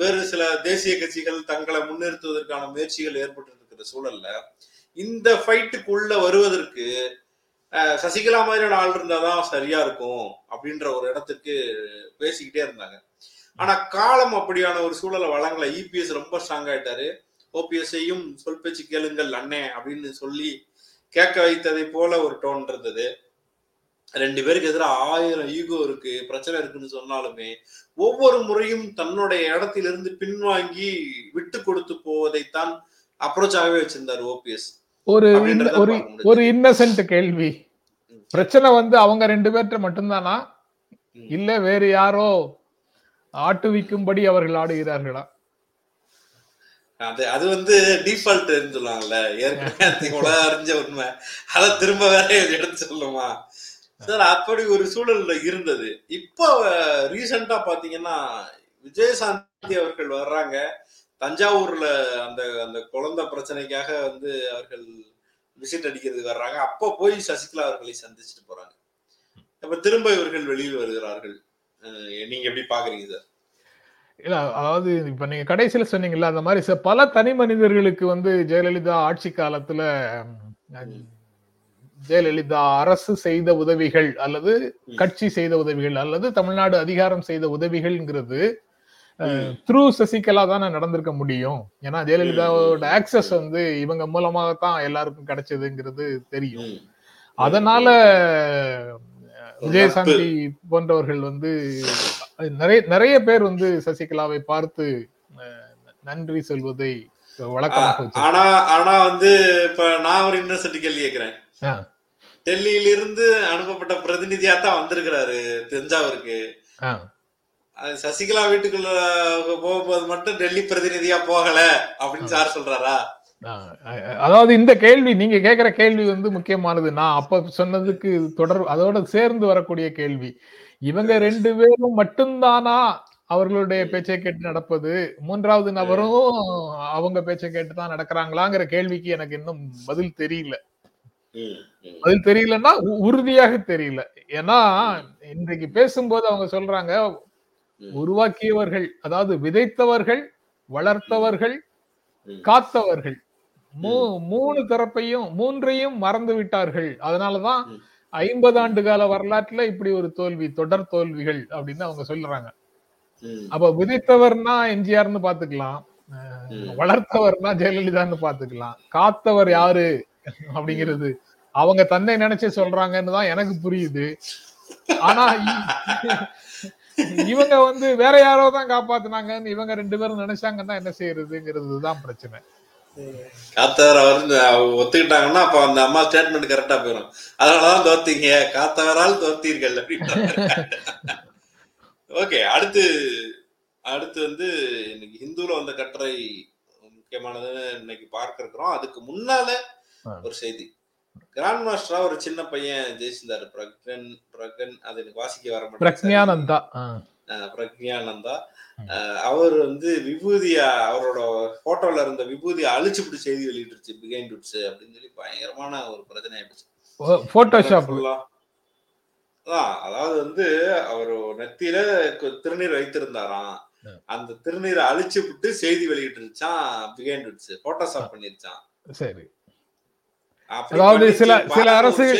வேறு சில தேசிய கட்சிகள் தங்களை முன்னிறுத்துவதற்கான முயற்சிகள் ஏற்பட்டு இருக்கிற சூழல்ல இந்த ஃபைட்டுக்குள்ள வருவதற்கு சசிகலா மாதிரியான ஆள் இருந்தாதான் சரியா இருக்கும் அப்படின்ற ஒரு இடத்துக்கு பேசிக்கிட்டே இருந்தாங்க. ஆனா காலம் அப்படியான ஒரு சூழலை வழங்கல. இபிஎஸ் ரொம்ப ஸ்ட்ராங் ஆயிட்டாரு. ஓபிஎஸ்ஐயும் சொல் பேச்சு கேளுங்கள் அண்ணே அப்படின்னு சொல்லி கேட்க வைத்ததை போல ஒரு டோன் இருந்தது. ரெண்டு பேருக்கு எதிராக ஆயிரம் ஈகோ இருக்கு பிரச்சனை இருக்குன்னு சொன்னாலுமே ஒவ்வொரு முறையும் தன்னுடைய இடத்திலிருந்து பின்வாங்கி விட்டு கொடுத்து போவதைத்தான் அப்ரோச்சாகவே வச்சிருந்தாரு ஓபிஎஸ். ஒரு ஒரு இன்னசென்ட் கேள்வி. பிரச்சனை வந்து அவங்க ரெண்டு பேர்ட்ட மட்டும்தானா. இல்ல வேறு யாரோ ஆட்டுவிக்கும்படி அவர்கள் ஆடுகிறார்களா? அது அது வந்து டிஃபால்ட் சொல்லுவாங்கல்ல ஏற்கனவே உலக அறிஞ்ச உண்மை. அதை திரும்ப வேற எடுத்து சொல்லுமா? சார் அப்படி ஒரு சூழல்ல இருந்தது. இப்போ ரீசெண்டா பாத்தீங்கன்னா விஜயசாந்தி அவர்கள் வர்றாங்க. தஞ்சாவூர்ல அந்த அந்த குழந்தை பிரச்சனைக்காக வந்து அவர்கள் விசிட் அடிக்கிறதுக்கு வர்றாங்க. அப்போ போய் சசிகலா அவர்களை சந்திச்சுட்டு போறாங்க. அப்ப திரும்ப இவர்கள் வெளியில் வருகிறார்கள். நீங்க எப்படி பாக்குறீங்க சார்? இல்ல அதாவது இப்ப நீங்க கடைசியில சொன்னீங்கல்ல அந்த மாதிரி பல தனி மனிதர்களுக்கு வந்து ஜெயலலிதா ஆட்சி காலத்துல ஜெயலலிதா அரசு செய்த உதவிகள் அல்லது கட்சி செய்த உதவிகள் அல்லது தமிழ்நாடு அதிகாரம் செய்த உதவிகள்ங்கிறது த்ரூ சசிகலா தானே நடந்திருக்க முடியும். ஏன்னா ஜெயலலிதாவோட ஆக்சஸ் வந்து இவங்க மூலமாக தான் எல்லாருக்கும் கிடைச்சதுங்கிறது தெரியும். அதனால விஜயசாந்தி போன்றவர்கள் வந்து நிறைய நிறைய பேர் வந்து சசிகலாவை பார்த்து நன்றி சொல்வதை வச்சிருக்காங்க. ஆனா ஆனா வந்து இப்ப நான் ஒரு இன்னசென்ட் கேள்வி கேட்கிறேன். ஆ. டெல்லியில இருந்து அனுப்பப்பட்ட பிரதிநிதியா தான் வந்திருக்கிறாரு தஞ்சாவூருக்கு. சசிகலா வீட்டுக்குள்ள போகும்போது மட்டும் டெல்லி பிரதிநிதியா போகல அப்படின்னு சார் சொல்றாரா? அதாவது இந்த கேள்வி நீங்க கேக்குற கேள்வி வந்து முக்கியமானது. நான் அப்ப சொன்னதுக்கு தொடர் அதோட சேர்ந்து வரக்கூடிய கேள்வி. இவங்க ரெண்டு பேரும் மட்டும்தானா அவர்களுடைய பேச்சை கேட்டு நடப்பது? மூன்றாவது நபரும் அவங்க பேச்சை கேட்டு தான் நடக்கிறாங்களாங்கிற கேள்விக்கு எனக்கு இன்னும் பதில் தெரியல. ம், பதில் தெரியலன்னா உறுதியாக தெரியல. ஏன்னா இன்றைக்கு பேசும்போது அவங்க சொல்றாங்க ம். உருவாக்கியவர்கள் அதாவது விதைத்தவர்கள் வளர்த்தவர்கள் ம். காத்தவர்கள் மூ- மூணு தரப்பையும் மூன்றையும் மறந்து விட்டார்கள் அதனாலதான். ஐம்பது ஆண்டு கால வரலாற்றுல இப்படி ஒரு தோல்வி தொடர் தோல்விகள் அப்படின்னு அவங்க சொல்றாங்க. அப்ப விதைத்தவர்னா எம்ஜிஆர்னு பாத்துக்கலாம். வளர்த்தவர்னா ஜெயலலிதான்னு பாத்துக்கலாம். காத்தவர் யாரு அப்படிங்கிறது அவங்க தன்னை நினைச்சு சொல்றாங்கன்னு தான் எனக்கு புரியுது. ஆனா இவங்க வந்து வேற யாரோ தான் காப்பாத்துனாங்கன்னு இவங்க ரெண்டு பேரும் நினைச்சாங்கன்னா என்ன செய்யறதுங்கிறது தான் பிரச்சனை. காத்தவர் அவர் அவங்க ஒத்துக்கிட்டாங்கன்னா அப்ப அந்த அம்மா ஸ்டேட்மெண்ட் கரெக்டா போயிடும் அதனாலதான் தோத்தீங்க. காத்தவரால் தோத்தீர்கள் ஓகே அடுத்து அடுத்து வந்து இன்னைக்கு ஹிந்துல வந்த கட்டுரை முக்கியமானதுன்னு இன்னைக்கு பார்க்க இருக்கிறோம். அதுக்கு முன்னால. ஒரு செய்தி. கிராண்ட் மாஸ்டரா ஒரு சின்ன பையன் ஜெயிச்சிருந்தாரு பிரகன் பிரகன் அது எனக்கு வாசிக்க வர மாட்டேங்குது. பிரக்ஞானந்தா. பிரக்ஞானந்தா. அவர் வந்து விபூதிய அவரோட போட்டோல இருந்த விபூதியை அழிச்சுப்பிட்டு செய்தி வெளியிட்டுருச்சு பிகைண்ட் டுட்ஸ் அப்படின்னு சொல்லி பயங்கரமான ஒரு பிரச்சனை ஆயிடுச்சு. போட்டோஷாப். அதான் அதாவது வந்து அவர் நெத்தியில திருநீர் வைத்திருந்தாராம். அந்த திருநீரை அழிச்சு விட்டு செய்தி வெளியிட்டுருச்சான் பிகைண்ட் டுட்ஸ் போட்டோஷாப் பண்ணிருச்சான் சரி. அதாவது சில சில அரசுகள்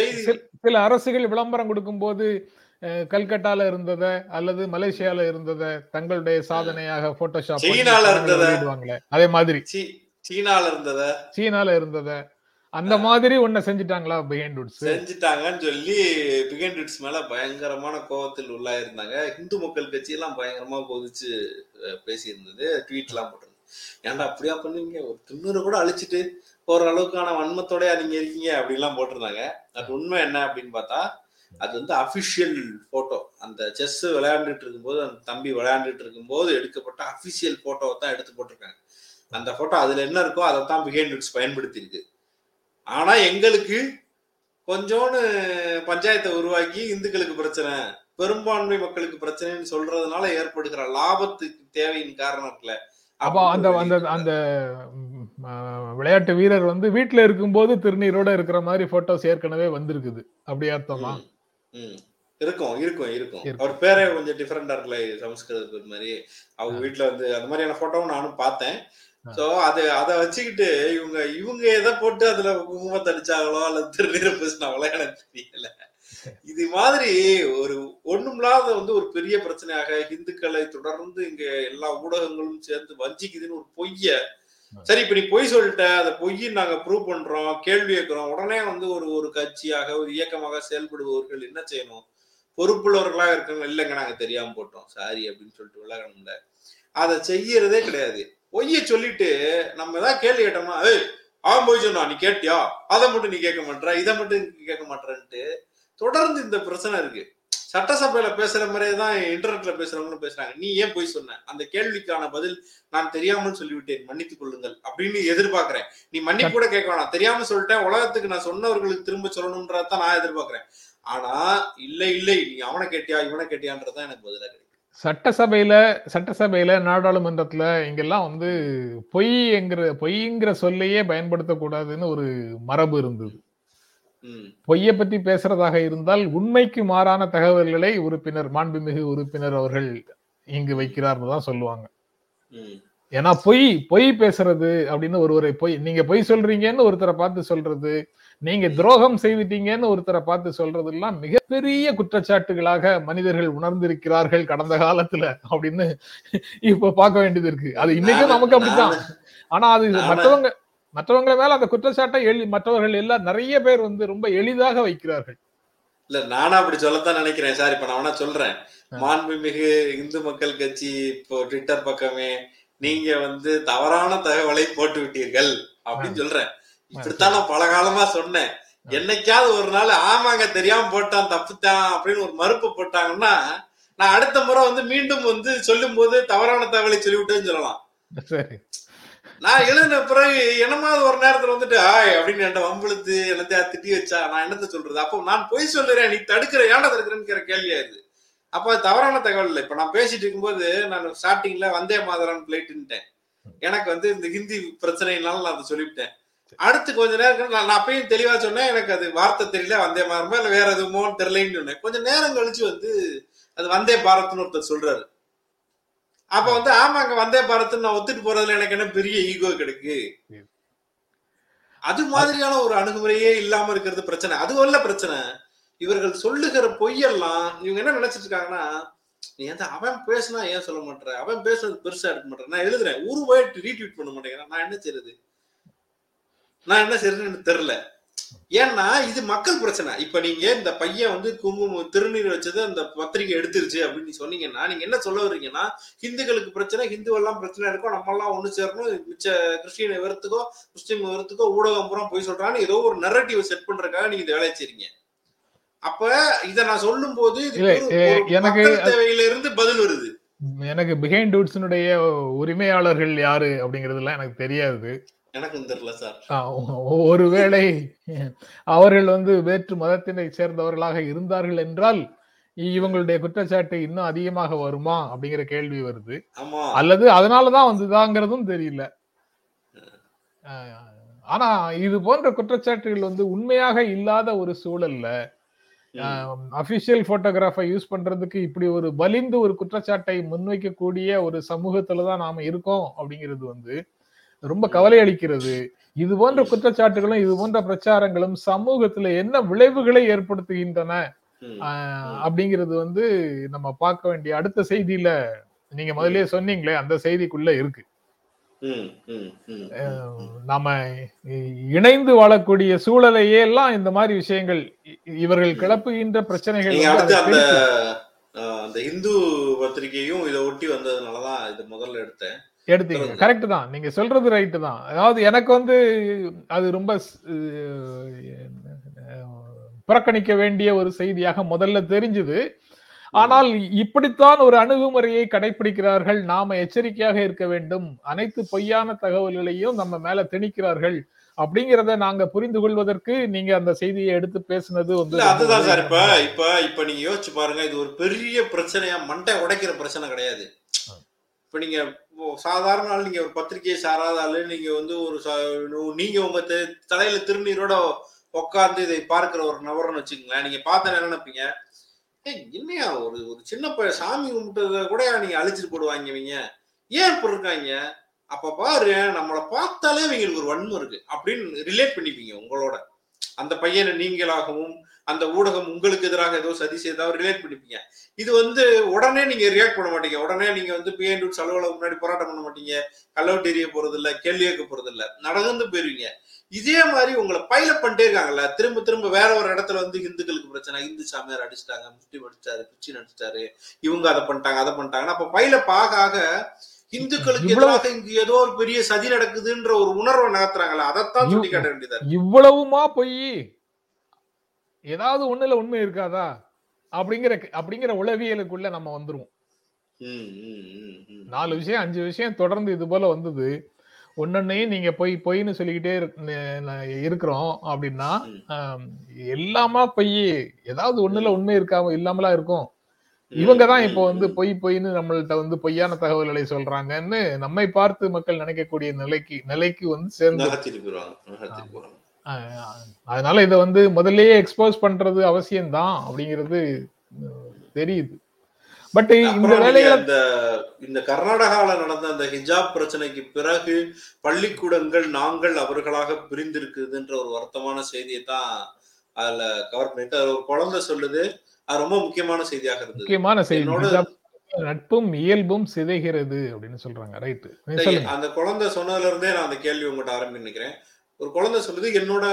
சில- அரசுகள் விளம்பரம் கொடுக்கும்போது அஹ், கல்கட்டால இருந்தத அல்லது மலேசியால இருந்தத தங்களுடைய சாதனையாக போட்டோஷாப் சீனால. வெளியிடுவாங்களே. அதே மாதிரி. சீனால இருந்தத. சீனால இருந்தத. அந்த மாதிரி ஒன்ன செஞ்சுட்டாங்களா வுட்ஸ் செஞ்சுட்டாங்கன்னு சொல்லி பிகண்டிட்ஸ் மேல பயங்கரமான கோபத்தில் உள்ளாயிருந்தாங்க. இந்து மக்கள் கட்சி எல்லாம் பயங்கரமா கொதிச்சு பேசியிருந்தது. ட்வீட் எல்லாம் போட்டிருந்தது. ஏன்டா அப்படியா பண்ணுவீங்க? ஒரு திண்ணூறு கூட அழிச்சிட்டு போற அளவுக்கான வன்மத்தோடயா நீங்க இருக்கீங்க அப்படின்லாம் போட்டிருந்தாங்க. அது உண்மை என்ன அப்படின்னு பார்த்தா அது வந்து அபிஷியல் போட்டோ அந்த செஸ் விளையாண்டுட்டு இருக்கும்போது அந்த தம்பி விளையாண்டுட்டு இருக்கும்போது எடுக்கப்பட்ட அபிஷியல் போட்டோவை தான் எடுத்து போட்டிருக்காங்க. அந்த போட்டோ அதுல என்ன இருக்கோ அதை தான் பிஹேண்ட் பயன்படுத்தி இருக்கு ஆனா எங்களுக்கு கொஞ்சோன்னு பஞ்சாயத்தை உருவாக்கி இந்துக்களுக்கு பிரச்சனை பெரும்பான்மை மக்களுக்கு பிரச்சனைன்னு சொல்றதுனால ஏற்படுகிற லாபத்துக்கு தேவையின் காரணம் இருக்குல்ல. அப்போ அந்த அந்த அந்த விளையாட்டு வீரர் வந்து வீட்டுல இருக்கும்போது திருநீரோட இருக்கிற மாதிரி போட்டோஸ் ஏற்கனவே வந்திருக்குது. அப்படி அர்த்தமா. இருக்கும் இருக்கும் இருக்கும். அவர் பேரே கொஞ்சம் டிஃப்ரெண்டா இருக்குல்ல சமஸ்கிருத மாதிரி அவங்க. வீட்டுல வந்து அந்த மாதிரியான போட்டோவும் நானும் பார்த்தேன். சோ அது அதை வச்சுக்கிட்டு இவங்க இவங்க எதை போட்டு அதுல குங்குமத்தை அடிச்சாங்களோ அல்லது திருநீரை பேசினாங்களோ எனக்கு தெரியல இது மாதிரி ஒரு ஒண்ணுமில்லாத வந்து ஒரு பெரிய பிரச்சனையாக இந்துக்களை தொடர்ந்து இங்க எல்லா ஊடகங்களும் சேர்ந்து வஞ்சிக்குதுன்னு ஒரு பொய்ய சரி இப்ப நீ பொய் சொல்லிட்ட அதை பொய் நாங்க ப்ரூவ் பண்றோம் கேள்வி கேட்கிறோம். உடனே வந்து ஒரு ஒரு கட்சியாக ஒரு இயக்கமாக செயல்படுபவர்கள் என்ன செய்யணும்? பொறுப்புள்ளவர்களாக இருக்கணும் இல்லைங்க நாங்க தெரியாம போட்டோம். சாரி அப்படின்னு சொல்லிட்டு விலகணும்ல. அதை செய்யறதே கிடையாது. பொய்ய சொல்லிட்டு நம்ம ஏதாவது கேள்வி கேட்டோம்னா ஏய் அவன் போய் சொன்னா நீ கேட்டியா? அதை மட்டும் நீ கேட்க மாட்ற இதை மட்டும் நீ கேட்க மாட்டேன்ட்டு தொடர்ந்து இந்த பிரச்சனை இருக்கு. சட்டசபையில பேசுற மாதிரியே தான் இன்டர்நெட்ல பேசுறவங்களும் பேசுறாங்க. நீ ஏன் போய் சொன்ன? அந்த கேள்விக்கான பதில் நான் தெரியாமல் சொல்லிவிட்டேன். மன்னித்துக் கொள்ளுங்கள் அப்படின்னு எதிர்பார்க்கிறேன். நீ மன்னிப்பு கூட கேட்க வேணாம். தெரியாம சொல்லிட்டேன். உலகத்துக்கு நான் சொன்னவர்களுக்கு திரும்ப சொல்லணும்ன்றதான் நான் எதிர்பார்க்கிறேன். ஆனா இல்ல இல்லை. நீ அவனை கேட்டியா இவனை கேட்டியான்றதான் எனக்கு பதிலாக கிடைக்கும் சட்டசபையில சட்டசபையில நாடாளுமன்றத்துல இங்கெல்லாம் வந்து பொய்ங்கிற பொய்ங்கிற சொல்லையே பயன்படுத்தக்கூடாதுன்னு ஒரு மரபு இருந்தது. பொய்யை பத்தி பேசுறதாக இருந்தால் உண்மைக்கு மாறான தகவல்களை உறுப்பினர் மாண்புமிகு உறுப்பினர் அவர்கள் இங்கு வைக்கிறார்னு தான் சொல்லுவாங்க. ஏன்னா பொய் பொய் பேசுறது அப்படின்னு ஒருவரை பொய் நீங்க பொய் சொல்றீங்கன்னு ஒருத்தரை பார்த்து சொல்றது நீங்க துரோகம் செய்துட்டீங்கன்னு ஒருத்தரை பார்த்து சொல்றது எல்லாம் மிகப்பெரிய குற்றச்சாட்டுகளாக மனிதர்கள் உணர்ந்திருக்கிறார்கள் கடந்த காலத்துல அப்படின்னு இப்ப பார்க்க வேண்டியது இருக்கு. அது இன்னைக்கும் நமக்கு அப்படித்தான். ஆனா அது மற்றவங்க மற்றவங்க மேல அந்த குற்றச்சாட்டை எளி மற்றவர்கள் எல்லாம் நிறைய பேர் வந்து ரொம்ப எளிதாக வைக்கிறார்கள். இல்ல நானும் அப்படி சொல்லத்தான் நினைக்கிறேன். சார் இப்ப நான் வேணா சொல்றேன். மாண்புமிகு இந்து மக்கள் கட்சி இப்போ ட்விட்டர் பக்கமே நீங்க வந்து தவறான தகவலை போட்டு விட்டீர்கள் அப்படின்னு சொல்றேன். இப்படித்தான் நான் பல காலமா சொன்னேன். என்னைக்காவது ஒரு நாள் ஆமாங்க தெரியாம போட்டான் தப்புத்தான் அப்படின்னு ஒரு மறுப்பு போட்டாங்கன்னா நான் அடுத்த முறை வந்து மீண்டும் வந்து சொல்லும் போது தவறான தகவலை சொல்லிவிட்டேன்னு சொல்லலாம். நான் எழுதின பிறகு என்னமாவது ஒரு நேரத்துல வந்துட்டு ஆய் அப்படின்னு என்ன வம்பிழுத்து என்னத்தையா திட்டி வச்சா நான் என்னத்த சொல்றது? அப்போ நான் பொய் சொல்லுறேன் நீ தடுக்கிற ஏன்டா தடுக்கிறேன்னு கேள்வியா இது அப்ப அது தவறான தகவல் இல்லை. இப்ப நான் பேசிட்டு இருக்கும்போது நான் ஸ்டார்டிங்ல வந்தே மாதரான் பிளேட்டுன்ட்டேன் எனக்கு வந்து இந்த ஹிந்தி பிரச்சனைனால நான் அதை சொல்லிவிட்டேன். அடுத்து கொஞ்ச நேரம் நான் நான் அப்பயும் தெளிவா சொன்னேன் எனக்கு அது வார்த்தை தெரியல வந்தே மாதரமா இல்ல வேற எதுவுமோன்னு தெரியலன்னு சொன்னேன். கொஞ்சம் நேரம் கழிச்சு வந்து அது வந்தே பாரத்னு ஒருத்தர் சொல்றாரு. அப்ப வந்து ஆமாங்க வந்தே பாரத்னு நான் ஒத்துட்டு போறதுல எனக்கு என்ன பெரிய ஈகோ கிடைக்கு? அது மாதிரியான ஒரு அணுகுமுறையே இல்லாம இருக்கிறது பிரச்சனை. அது இல்ல பிரச்சனை. இவர்கள் சொல்லுகிற பொய்யெல்லாம் இவங்க என்ன நினைச்சிட்டு இருக்காங்கன்னா நீ எந்த அவன் பேசினா ஏன் சொல்ல மாட்டேற அவன் பேசுறது பெருசா எடுக்க மாட்டேன் நான் எழுதுறேன். ஒரு வேர்ட் ரீட்வீட் பண்ண மாட்டேங்கிறேன். நான் என்ன செய்யறது நான் என்ன செய்யறதுன்னு எனக்கு தெரியல. ஏன்னா இது மக்கள் பிரச்சனை. இப்ப நீங்க இந்த பையன் வந்து குங்குமம் திருநீர் வச்சது அந்த பத்திரிகை எடுத்துருச்சு அப்படின்னு சொன்னீங்கன்னா நீங்க என்ன சொல்ல வர்றீங்கன்னா ஹிந்துக்களுக்கு பிரச்சனை ஹிந்து எல்லாம் பிரச்சனை இருக்கும் நம்ம எல்லாம் ஒண்ணு சேரணும் மிச்ச கிறிஸ்டியனை வெறுத்துக்கோ முஸ்லீம் வெறுத்துக்கோ ஊடகம் பூரா போய் சொல்றான்னு ஏதோ ஒரு நெரட்டிவ் செட் பண்றதுக்காக நீங்க இந்த வேலையை செய்றீங்க. அப்ப இத நான் சொல்லும் போது எனக்கு தேவையில இருந்து பதில் வருது. எனக்கு பிஹைண்ட் டூட்ஸினுடைய உரிமையாளர்கள் யாரு அப்படிங்கறதுலாம் எனக்கு தெரியாது. எனக்கும் தெரியல சார் ஒருவேளை அவர்கள் வந்து வேற்று மதத்தினை சேர்ந்தவர்களாக இருந்தார்கள் என்றால் இவங்களுடைய குற்றச்சாட்டு இன்னும் அதிகமாக வருமா அப்படிங்கிற கேள்வி வருது. அல்லது அதனாலதான் வந்துதாங்கிறதும் தெரியல. ஆனா இது போன்ற குற்றச்சாட்டுகள் வந்து உண்மையாக இல்லாத ஒரு சூழல்ல அபிஷியல் போட்டோகிராஃபை யூஸ் பண்றதுக்கு இப்படி ஒரு வலிந்து ஒரு குற்றச்சாட்டை முன்வைக்கக்கூடிய ஒரு சமூகத்துல தான் நாம இருக்கோம் அப்படிங்கிறது வந்து ரொம்ப கவலை அளிக்கிறது இது போன்ற குற்றச்சாட்டுகளும் இது போன்ற பிரச்சாரங்களும் சமூகத்துல என்ன விளைவுகளை ஏற்படுத்துகின்றன? அப்படிங்கிறது வந்து நம்ம பார்க்க வேண்டிய அடுத்த செய்தியில நீங்க முதல்லயே சொன்னீங்களே அந்த செய்திக்குள்ள இருக்கு. நாம இணைந்து வாழக்கூடிய சூழலையே எல்லாம் இந்த மாதிரி விஷயங்கள் இவர்கள் கிளப்புகின்ற பிரச்சனைகள் அந்த இந்து பத்திரிகையும் இதை ஒட்டி வந்ததுனாலதான் இது முதல்ல எடுத்தேன். எடுத்தீங்க. கரெக்ட் தான். நீங்க சொல்றது ரைட்டு தான். அதாவது எனக்கு வந்து அது ரொம்ப புறக்கணிக்க வேண்டிய ஒரு செய்தியாக முதல்ல தெரிஞ்சது. ஆனால் இப்படித்தான் ஒரு அணுகுமுறையை கடைபிடிக்கிறார்கள் நாம எச்சரிக்கையாக இருக்க வேண்டும். அனைத்து பொய்யான தகவல்களையும் நம்ம மேல திணிக்கிறார்கள். அப்படிங்கறத நாங்க புரிந்து கொள்வதற்கு நீங்க அந்த செய்தியை எடுத்து பேசுனது வந்து அதுதான் சார். இப்ப இப்ப இப்ப நீங்க யோசிச்சு பாருங்க இது ஒரு பெரிய பிரச்சனையா மண்டை உடைக்கிற பிரச்சனை கிடையாது. இப்ப நீங்க சாதாரண ஆள் நீங்க ஒரு பத்திரிகையை சாராத ஆளு நீங்க வந்து ஒரு நீங்க உங்க தலையில திருநீரோட உட்கார்ந்து இதை பார்க்கிற ஒரு நபர்னு வச்சுக்கங்களேன். நீங்க பார்த்த என்ன நினைப்பீங்க? என்னையா ஒரு ஒரு சின்ன பையன் சாமி கும்பிட்டத கூட நீங்க அழிச்சிட்டு போடுவாங்க இவங்க. ஏன் இப்படி இருக்காங்க? அப்ப பாரு நம்மளை பார்த்தாலே இவங்களுக்கு ஒரு வன்மம் இருக்கு. அப்படின்னு ரிலேட் பண்ணிப்பீங்க உங்களோட. அந்த பையனை நீங்களாகவும் அந்த ஊடகம் உங்களுக்கு எதிராக ஏதோ சதி செய்தா ரிலேட் பண்ணிப்பீங்க. இது வந்து உடனே நீங்க ரியாக்ட் பண்ண மாட்டீங்க. உடனே நீங்க வந்து பிஎன் ரூட்ஸ் அலுவலகம் முன்னாடி போராட்டம் பண்ண மாட்டீங்க. கல்லவட்டு எரிய போறது இல்ல கேள்வி கேட்க போறது இல்ல நடந்து போயிருவீங்க. இதே மாதிரி உங்களை பைலப் பண்ணிட்டே இருக்காங்கல்ல திரும்ப திரும்ப வேற ஒரு இடத்துல வந்து இந்துக்களுக்கு பிரச்சனை. இந்து சாமியார் அடிச்சிட்டாங்க முஸ்லீம் அடிச்சிட்டாரு கிறிஸ்டின் அடிச்சிட்டாரு இவங்க அதை பண்ணிட்டாங்க அதை பண்ணிட்டாங்கன்னா அப்ப பைலப் ஆக ஆக இந்துக்களுக்கு இவ்வளவு- எதிராக இங்க ஏதோ ஒரு பெரிய சதி நடக்குதுன்ற ஒரு உணர்வை நகர்த்துறாங்கல்ல அதைத்தான் சொல்லி காட்ட வேண்டியதா. இவ்வளவுமா பொய் ஏதாவது ஒண்ணுல உண்மை இருக்காதா? அப்படிங்கிற அப்படிங்கிற உளவியலுக்குள்ள நம்ம வந்துருவோம். நாலு விஷயம் அஞ்சு விஷயம் தொடர்ந்து இது போல வந்தது. ஒன்னொன்னையும் நீங்க பொய் பொய்ன்னு சொல்லிக்கிட்டே இருக்கிறோம் அப்படின்னா எல்லாமா பொய் ஏதாவது ஒண்ணுல உண்மை இருக்காம இல்லாமலா இருக்கும். இவங்க தான் இப்போ வந்து. பொய் பொய்ன்னு நம்மள்ட்ட வந்து பொய்யான தகவல்களை சொல்றாங்கன்னு நம்மை பார்த்து மக்கள் நினைக்கக்கூடிய நிலைக்கு நிலைக்கு வந்து சேர்ந்து அதனால இதை வந்து முதல்லயே எக்ஸ்போஸ் பண்றது அவசியம்தான் அப்படிங்கிறது தெரியுது பட் இந்த வேலைகளை இந்த கர்நாடகால நடந்த அந்த ஹிஜாப் பிரச்சனைக்கு பிறகு பள்ளிக்கூடங்கள் நாங்கள் அவர்களாக பிரிந்திருக்குதுன்ற ஒரு வருத்தமான செய்தியை தான் அதுல கவர் பண்ணிட்டு ஒரு குழந்தை சொல்லுது. அது ரொம்ப முக்கியமான செய்தியாக இருந்தது. முக்கியமான செய்தி. நட்பும் இயல்பும் சிதைகிறது அப்படின்னு சொல்றாங்க. ரைட் அந்த குழந்தை சொன்னதுல இருந்தே நான் அந்த கேள்வி உங்கள்கிட்ட ஆரம்பி நினைக்கிறேன். ஒரு குழந்தை சொல்லுது என்னோட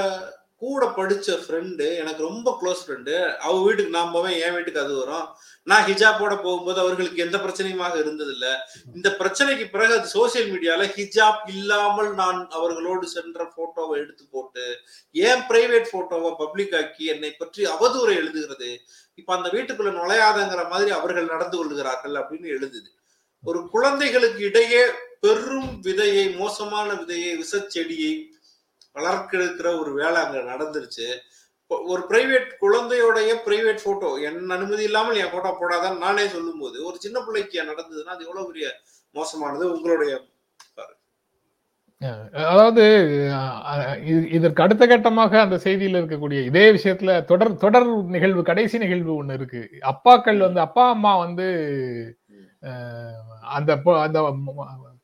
கூட படிச்ச ஃப்ரெண்டு எனக்கு ரொம்ப க்ளோஸ் ஃப்ரெண்டு அவ வீட்டுக்கு நான் போவேன் என் வீட்டுக்கு அது வரும். நான் ஹிஜாப்போட போகும்போது அவர்களுக்கு எந்த பிரச்சனையுமாக இருந்ததில்ல. இந்த பிரச்சனைக்கு பிறகு அது சோசியல் மீடியால ஹிஜாப் இல்லாமல் நான் அவர்களோடு சென்ற போட்டோவை எடுத்து போட்டு ஏன் பிரைவேட் போட்டோவை பப்ளிக் ஆக்கி என்னை பற்றி அவதூறை எழுதுகிறது? இப்ப அந்த வீட்டுக்குள்ள நுழையாதங்கிற மாதிரி அவர்கள் நடந்து கொள்கிறார்கள் அப்படின்னு எழுதுது. ஒரு குழந்தைகளுக்கு இடையே பெரும் விதையை மோசமான விதையை விசச்செடியை வளர்க்கெடுக்கிற ஒரு வேலை அங்க நடந்துருச்சு. ஒரு பிரைவேட் குழந்தையோடைய பிரைவேட் போட்டோ என் அனுமதி இல்லாமல் என் போட்டோ போடாதான் நானே சொல்லும்போது ஒரு சின்ன பிள்ளைக்கு நடந்ததுன்னா அது எவ்வளவு பெரிய மோசமானது? உங்களுடைய அதாவது இது- இதற்கு அடுத்த கட்டமாக அந்த செய்தியில் இருக்கக்கூடிய இதே விஷயத்துல தொடர் தொடர் நிகழ்வு கடைசி நிகழ்வு ஒண்ணு இருக்கு. அப்பாக்கள் வந்து அப்பா அம்மா வந்து அந்த அந்த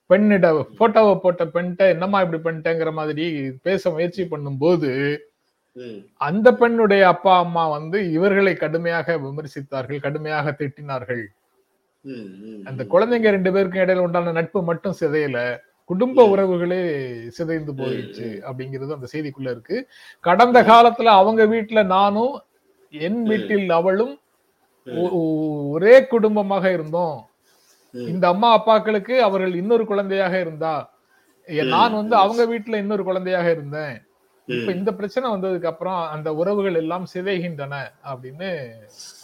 பெண்ணிட போட்டோவை போட்ட பெண்கிட்ட என்னம்மா இப்படி பண்ணிட்டேங்கிற மாதிரி பேச முயற்சி பண்ணும்போது அந்த பெண்ணுடைய அப்பா அம்மா வந்து இவர்களை கடுமையாக விமர்சித்தார்கள் கடுமையாக திட்டினார்கள் அந்த. குழந்தைங்க ரெண்டு பேருக்கும் இடையில உண்டான நட்பு மட்டும் சிதையல குடும்ப. உறவுகளே சிதைந்து போயிடுச்சு. அப்படிங்கிறது அந்த செய்திக்குள்ள இருக்கு கடந்த காலத்துல அவங்க வீட்டுல நானும் என். வீட்டில் அவளும் ஒரே குடும்பமாக இருந்தோம். இந்த அம்மா அப்பாக்களுக்கு அவர்கள் இன்னொரு குழந்தையாக இருந்தா. நான் வந்து அவங்க வீட்டுல இன்னொரு குழந்தையாக இருந்தேன் இப்ப. இந்த பிரச்சனை வந்ததுக்கு அப்புறம் அந்த உறவுகள் எல்லாம் சிதைகின்றன அப்படின்னு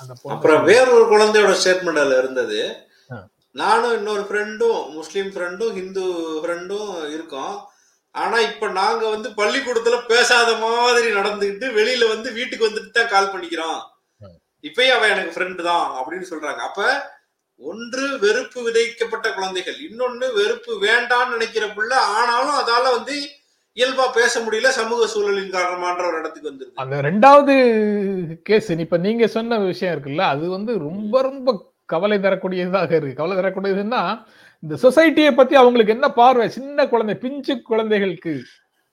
அந்த அப்புறம் வேறொரு குழந்தையோட ஸ்டேட்மெண்ட் அதுல இருந்தது. நானும் இன்னொரு ஃப்ரெண்டும் முஸ்லீம் ஃப்ரெண்டும் ஹிந்து ஃப்ரெண்டும் இருக்கோம் ஆனா இப்ப நாங்க வந்து பள்ளிக்கூடத்துல பேசாத மாதிரி நடந்துக்கிட்டு வெளியில வந்து வீட்டுக்கு வந்துட்டு தான் கால் பண்ணிக்கிறோம் ம். இப்பயும் அவன் எனக்கு ஃப்ரெண்டு தான் அப்படின்னு சொல்றாங்க அப்ப ஒன்று வெறுப்பு விதைக்கப்பட்ட குழந்தைகள் இன்னொன்னு வெறுப்பு வேண்டாம்னு நினைக்கிற பிள்ளை ஆனாலும் அதால வந்து இயல்பா பேச முடியல சமூக சூழலின் காரணமான்ற ஒரு இடத்துக்கு வந்துருது அந்த ரெண்டாவது கேஸ் இப்ப நீங்க சொன்ன விஷயம் இருக்குல்ல அது வந்து ரொம்ப ரொம்ப கவலை தரக்கூடியதாக இருக்கு. கவலை தரக்கூடியதுன்னா இந்த சொசைட்டியை பத்தி அவங்களுக்கு என்ன பார்வை? சின்ன குழந்தை பிஞ்சு குழந்தைகளுக்கு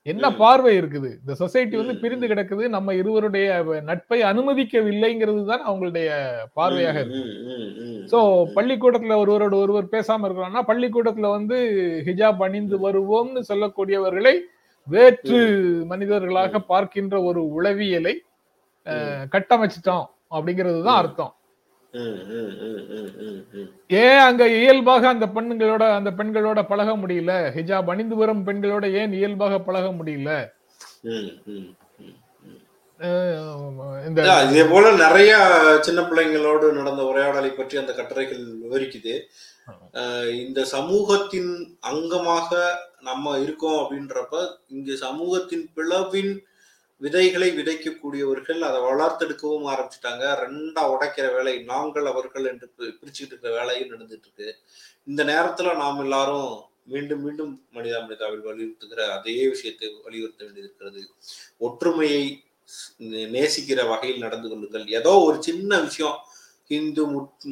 என்ன. பார்வை இருக்குது? இந்த சொசைட்டி வந்து பிரிந்து. கிடக்குது நம்ம இருவருடைய நட்பை அனுமதிக்கவில்லைங்கிறது தான் அவங்களுடைய பார்வையாக இருக்கு. சோ பள்ளிக்கூடத்துல ஒருவரோட ஒருவர் பேசாம இருக்கிறோம்னா பள்ளிக்கூடத்துல வந்து ஹிஜாப் அணிந்து வருவோம்னு சொல்லக்கூடியவர்களை வேற்று மனிதர்களாக பார்க்கின்ற ஒரு உளவியலை கட்டமைச்சிட்டோம் அப்படிங்கிறது தான். அர்த்தம். ஏன் அங்க இயல்பாக அந்த பெண்களோட அந்த பெண்களோட பழக முடியல? ஹிஜாப் அணிந்து வரும் பெண்களோட ஏன் இயல்பாக பழக முடியல? இந்த இதா, போல நிறைய சின்ன பிள்ளைங்களோடு நடந்த உரையாடலை பற்றி அந்த கட்டுரைகள் விவரிக்குது. இந்த சமூகத்தின் அங்கமாக நம்ம இருக்கோம் அப்படின்றப்ப இங்கு சமூகத்தின் பிளவின் விதைகளை விதைக்கக்கூடியவர்கள் அதை வளர்த்தெடுக்கவும் ஆரம்பிச்சிட்டாங்க. ரெண்டா உடைக்கிற வேலை நாங்கள் அவர்கள் என்று பி- பிரிச்சுக்கிட்டு இருக்கிற வேலையும் நடந்துட்டு இருக்கு. இந்த நேரத்துல நாம் எல்லாரும் மீண்டும் மீண்டும் மனிதா மனிதாவில் வலியுறுத்துகிற அதே விஷயத்தை வலியுறுத்த வேண்டியது இருக்கிறது. ஒற்றுமையை நேசிக்கிற வகையில் நடந்து கொள்ளுங்கள். ஏதோ ஒரு சின்ன விஷயம் ஹிந்து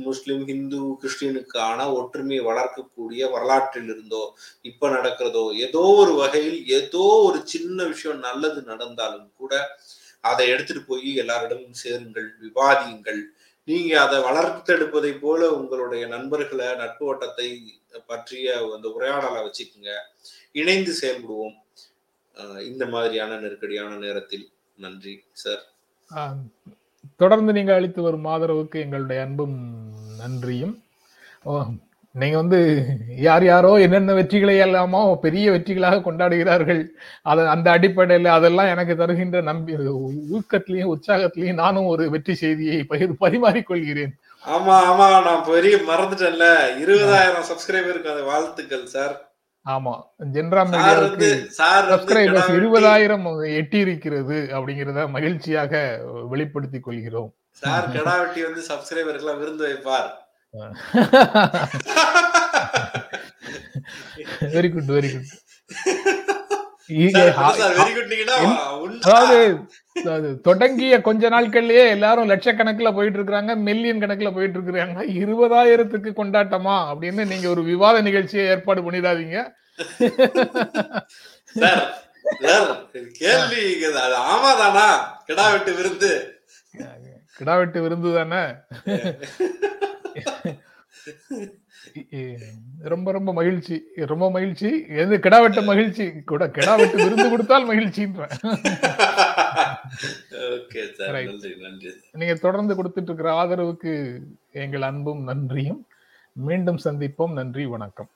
முஸ்லிம் ஹிந்து கிறிஸ்டியனுக்கான ஒற்றுமையை வளர்க்கக்கூடிய வரலாற்றில் இருந்தோ இப்ப நடக்கிறதோ ஏதோ ஒரு வகையில் ஏதோ ஒரு சின்ன விஷயம் நல்லது நடந்தாலும் கூட அதை எடுத்துட்டு போய் எல்லாரிடமும் சேருங்கள் விவாதியுங்கள். நீங்க அதை வளர்த்தெடுப்பதை போல உங்களுடைய நண்பர்களை நட்பு வட்டத்தை பற்றிய அந்த உரையாடலை வச்சுக்கோங்க. இணைந்து செயல்படுவோம். இந்த மாதிரியான நெருக்கடியான நேரத்தில். நன்றி சார். தொடர்ந்து நீங்க அளித்து வரும் ஆதரவுக்கு எங்களுடைய அன்பும் நன்றியும். நீங்க வந்து யார் யாரோ என்னென்ன வெற்றிகளை எல்லாமோ பெரிய வெற்றிகளாக கொண்டாடுகிறார்கள். அதை அந்த அடிப்படையில் அதெல்லாம் எனக்கு தருகின்ற நம்பி ஊக்கத்திலையும் உற்சாகத்திலையும் நானும் ஒரு வெற்றி செய்தியை பகிர் பரிமாறிக்கொள்கிறேன். ஆமா ஆமா நான் பெரிய மறந்துட்டேன்ல. இருபதாயிரம் சப்ஸ்கிரைபருக்கு அந்த வாழ்த்துக்கள் சார் ஆமா. ஜென்ரா சப்ஸ்கிரைபர்ஸ் இருபதாயிரம் எட்டி இருக்கிறது அப்படிங்கிறத மகிழ்ச்சியாக வெளிப்படுத்திக் கொள்கிறோம். சார் கெடா வெட்டி வந்து சப்ஸ்கிரைபருக்கு எல்லாம் விருந்து வைப்பார். Very good very good very good அதாவது அது தொடங்கிய கொஞ்ச நாட்கள்லயே எல்லாரும் லட்சக்கணக்குல போயிட்டு இருக்காங்க மில்லியன் கணக்குல போயிட்டு இருக்கிறாங்க இருபதாயிரத்துக்கு கொண்டாட்டமா அப்படின்னு நீங்க ஒரு விவாத நிகழ்ச்சியை ஏற்பாடு பண்ணிடாதீங்க. கேள்வி இது. அது ஆமாதானா கிடா வெட்டு விருந்து. கிடா வெட்டு விருந்து தானே? ரொம்ப ரொம்ப மகிழ்ச்சி. ரொம்ப மகிழ்ச்சி. எது கிடா வெட்ட மகிழ்ச்சி? கூட கிடா வெட்டு விருந்து கொடுத்தால் மகிழ்ச்சின்றேன். நீங்க தொடர்ந்து கொடுத்துட்டு இருக்கிற ஆதரவுக்கு எங்கள் அன்பும் நன்றியும். மீண்டும் சந்திப்போம். நன்றி வணக்கம்.